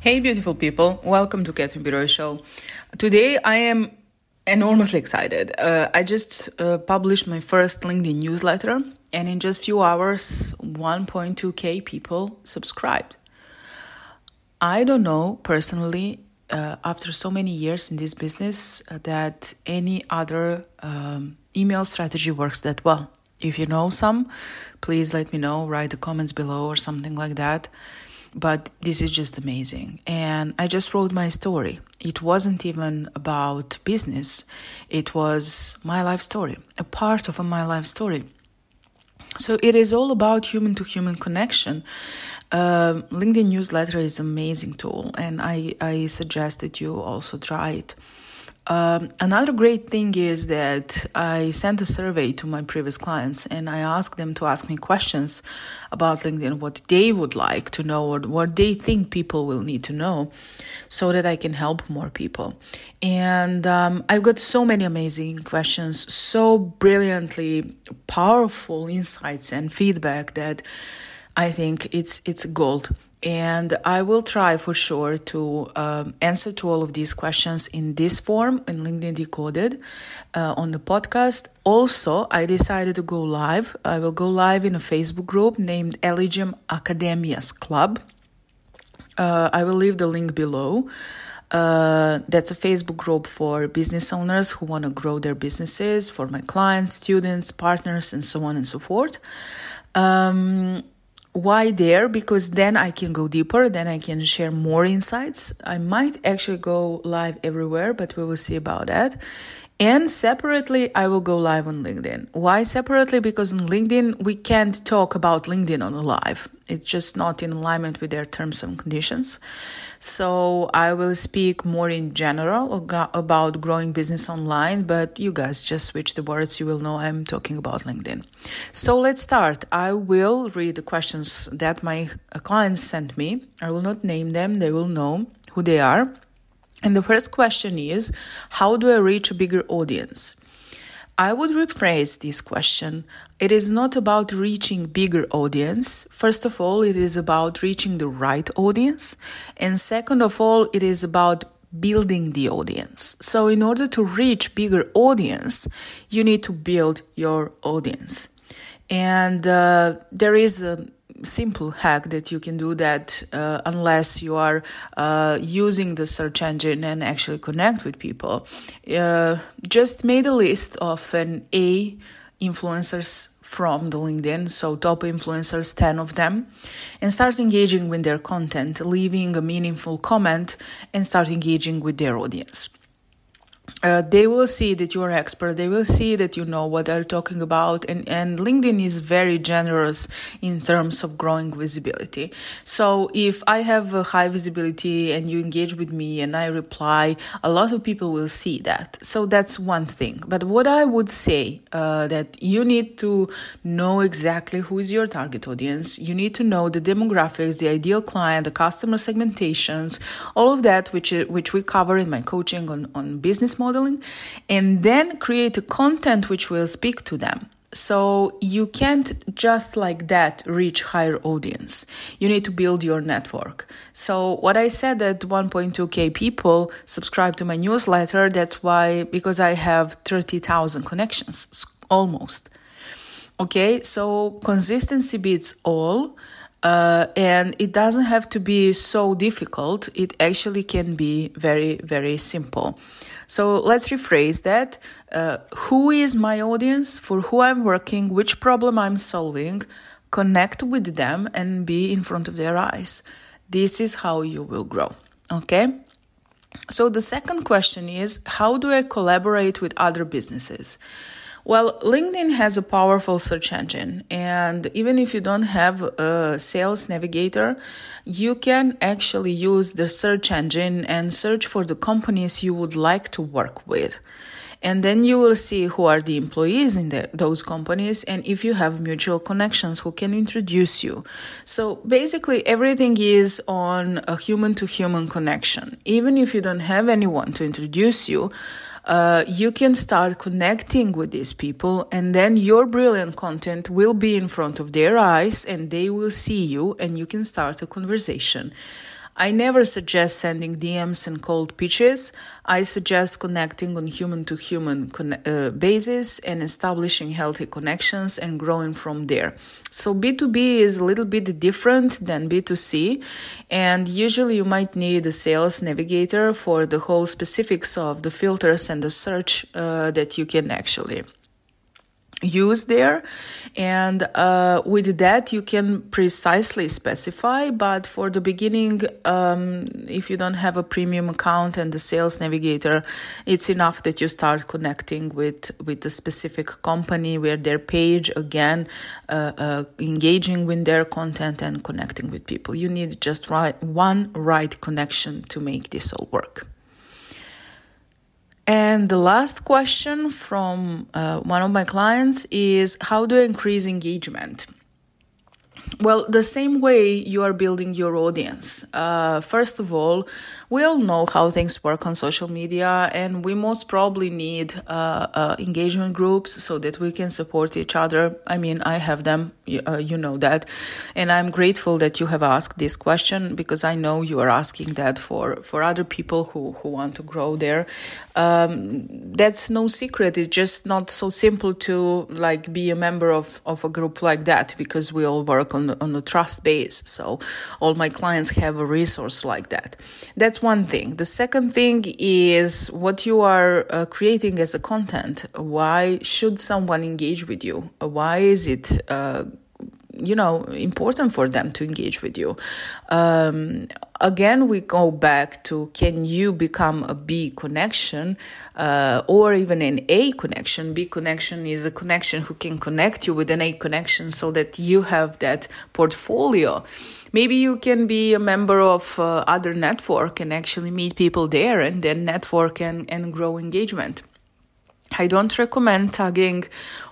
Hey, beautiful people. Welcome to Catherine B. Roy Show. Today, I am enormously excited. Uh, I just uh, published my first LinkedIn newsletter, and in just few hours, 1.2k people subscribed. I don't know personally, uh, after so many years in this business, uh, that any other um, email strategy works that well. If you know some, please let me know, write the comments below or something like that but this is just amazing. And I just wrote my story. It wasn't even about business, it was my life story, a part of my life story. So it is all about human to human connection. Uh, LinkedIn newsletter is an amazing tool, and I, I suggest that you also try it. Um, another great thing is that I sent a survey to my previous clients and I asked them to ask me questions about LinkedIn, what they would like to know or what they think people will need to know so that I can help more people. And um, I've got so many amazing questions, so brilliantly powerful insights and feedback that I think it's it's gold and I will try for sure to um, answer to all of these questions in this form in LinkedIn Decoded uh, on the podcast. Also, I decided to go live. I will go live in a Facebook group named LHM Academia's Club. Uh, I will leave the link below. Uh, that's a Facebook group for business owners who want to grow their businesses, for my clients, students, partners, and so on and so forth. Um, why there? Because then I can go deeper, then I can share more insights. I might actually go live everywhere, but we will see about that. And separately, I will go live on LinkedIn. Why separately? Because on LinkedIn, we can't talk about LinkedIn on a live. It's just not in alignment with their terms and conditions. So I will speak more in general about growing business online, but you guys just switch the words. You will know I'm talking about LinkedIn. So let's start. I will read the questions that my uh, clients sent me. I will not name them. They will know who they are and the first question is How do I reach a bigger audience? I would rephrase this question. It is not about reaching bigger audience. First of all, it is about reaching the right audience. And second of all, it is about building the audience. So in order to reach bigger audience, you need to build your audience. And uh, there is a simple hack that you can do that uh, unless you are uh, using the search engine and actually connect with people. Uh, just made a list of an A influencers from the LinkedIn, so top influencers, 10 of them, and start engaging with their content, leaving a meaningful comment, and start engaging with their audience uh, they will see that you're expert. They will see that you know what they're talking about. And, and linkedin is very generous in terms of growing visibility. So if i have a high visibility and you engage with me and i reply a lot of people will see that. So that's one thing. But what i would say uh, that you need to know exactly who is your target audience. You need to know the demographics the ideal client the customer segmentations all of that which which we cover in my coaching on, on business model modeling and then create a content which will speak to them. So you can't just like that reach higher audience. You need to build your network. So what I said that 1.2k people subscribe to my newsletter, that's why because I have 30,000 connections almost. Okay? So consistency beats all. Uh, and it doesn't have to be so difficult. It actually can be very, very simple. So let's rephrase that. Uh, who is my audience? For who I'm working? Which problem I'm solving? Connect with them and be in front of their eyes. This is how you will grow. Okay? So the second question is how do I collaborate with other businesses? Well, LinkedIn has a powerful search engine, and even if you don't have a sales navigator, you can actually use the search engine and search for the companies you would like to work with. And then you will see who are the employees in the, those companies and if you have mutual connections who can introduce you. So basically, everything is on a human to human connection. Even if you don't have anyone to introduce you, uh, you can start connecting with these people, and then your brilliant content will be in front of their eyes and they will see you, and you can start a conversation. I never suggest sending DMs and cold pitches. I suggest connecting on human to human basis and establishing healthy connections and growing from there. So B2B is a little bit different than B2C, and usually you might need a sales navigator for the whole specifics of the filters and the search uh, that you can actually use there. And uh, with that you can precisely specify but for the beginning um, if you don't have a premium account and the sales navigator it's enough that you start connecting with with a specific company where their page again uh, uh, engaging with their content and connecting with people. You need just right one right connection to make this all work and the last question from uh, one of my clients is how do I increase engagement? Well, the same way you are building your audience. Uh, first of all, we all know how things work on social media, and we most probably need uh, uh, engagement groups so that we can support each other. I mean, I have them, uh, you know that, and I'm grateful that you have asked this question because I know you are asking that for for other people who who want to grow there. Um, that's no secret. It's just not so simple to like be a member of of a group like that because we all work on on a trust base. So all my clients have a resource like that. That's that's one thing. The second thing is what you are uh, creating as a content. Why should someone engage with you? Why is it? Uh, you know important for them to engage with you. Um, again we go back to can you become a b connection uh, or even an a connection? B connection is a connection who can connect you with an a connection so that you have that portfolio. Maybe you can be a member of uh, other network and actually meet people there and then network and, and grow engagement I don't recommend tagging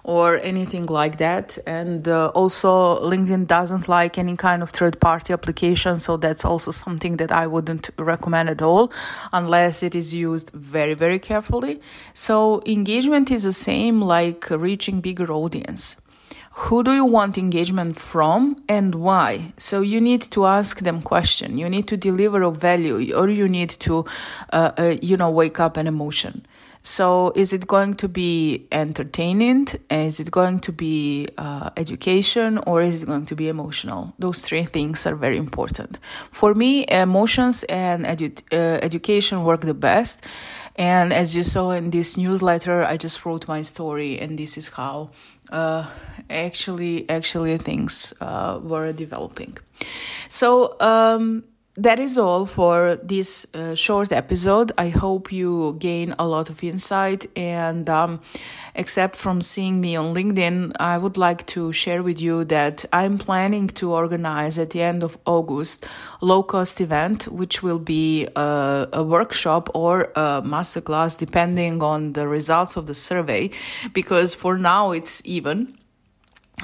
or anything like that. And uh, also, LinkedIn doesn't like any kind of third party application. So, that's also something that I wouldn't recommend at all unless it is used very, very carefully. So, engagement is the same like reaching bigger audience who do you want engagement from and why? So you need to ask them question. You need to deliver a value or you need to uh, uh, you know wake up an emotion. So is it going to be entertaining is it going to be uh, education? Or is it going to be emotional? Those three things are very important. For me emotions and edu- uh, education work the best. And as you saw in this newsletter, I just wrote my story, and this is how uh, actually actually things uh, were developing. So. Um, that is all for this uh, short episode. I hope you gain a lot of insight. And um, except from seeing me on LinkedIn, I would like to share with you that I'm planning to organize at the end of August low cost event, which will be a, uh, a workshop or a masterclass, depending on the results of the survey. Because for now, it's even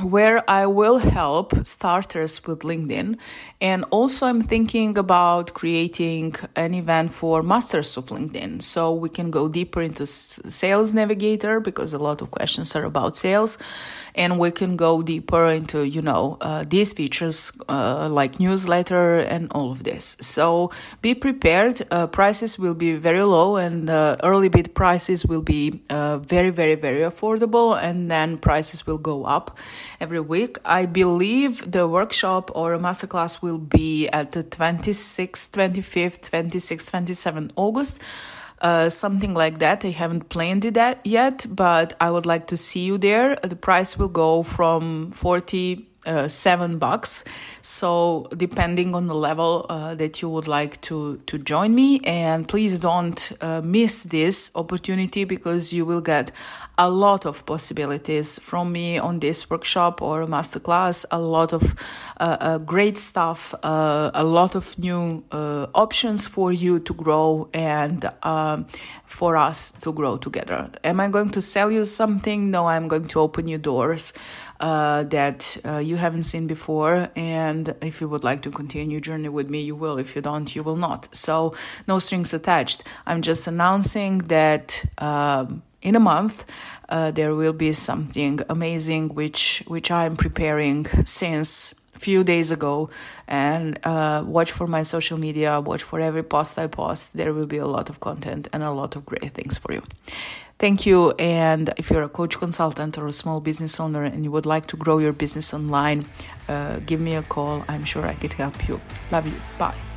where I will help starters with LinkedIn. And also, I'm thinking about creating an event for masters of LinkedIn. So we can go deeper into Sales Navigator because a lot of questions are about sales. And we can go deeper into, you know, uh, these features uh, like newsletter and all of this. So be prepared. Uh, prices will be very low and uh, early bid prices will be uh, very, very, very affordable. And then prices will go up every week. I believe the workshop or a masterclass will be at the 26th, 25th, 26th, 27th August. Uh, something like that. I haven't planned it yet, but I would like to see you there. The price will go from 40 uh, seven bucks. So depending on the level uh, that you would like to to join me, and please don't uh, miss this opportunity because you will get a lot of possibilities from me on this workshop or masterclass. A lot of uh, uh, great stuff, uh, a lot of new options for you to grow and um, for us to grow together. Am I going to sell you something? No, I'm going to open you doors uh, that uh, you haven't seen before. And if you would like to continue your journey with me, you will. If you don't, you will not. So, no strings attached. I'm just announcing that um, in a month, uh, there will be something amazing which which I'm preparing since a few days ago and uh, watch for my social media watch for every post i post there will be a lot of content and a lot of great things for you thank you. And if you're a coach consultant or a small business owner and you would like to grow your business online uh, give me a call. I'm sure i could help you. Love you. Bye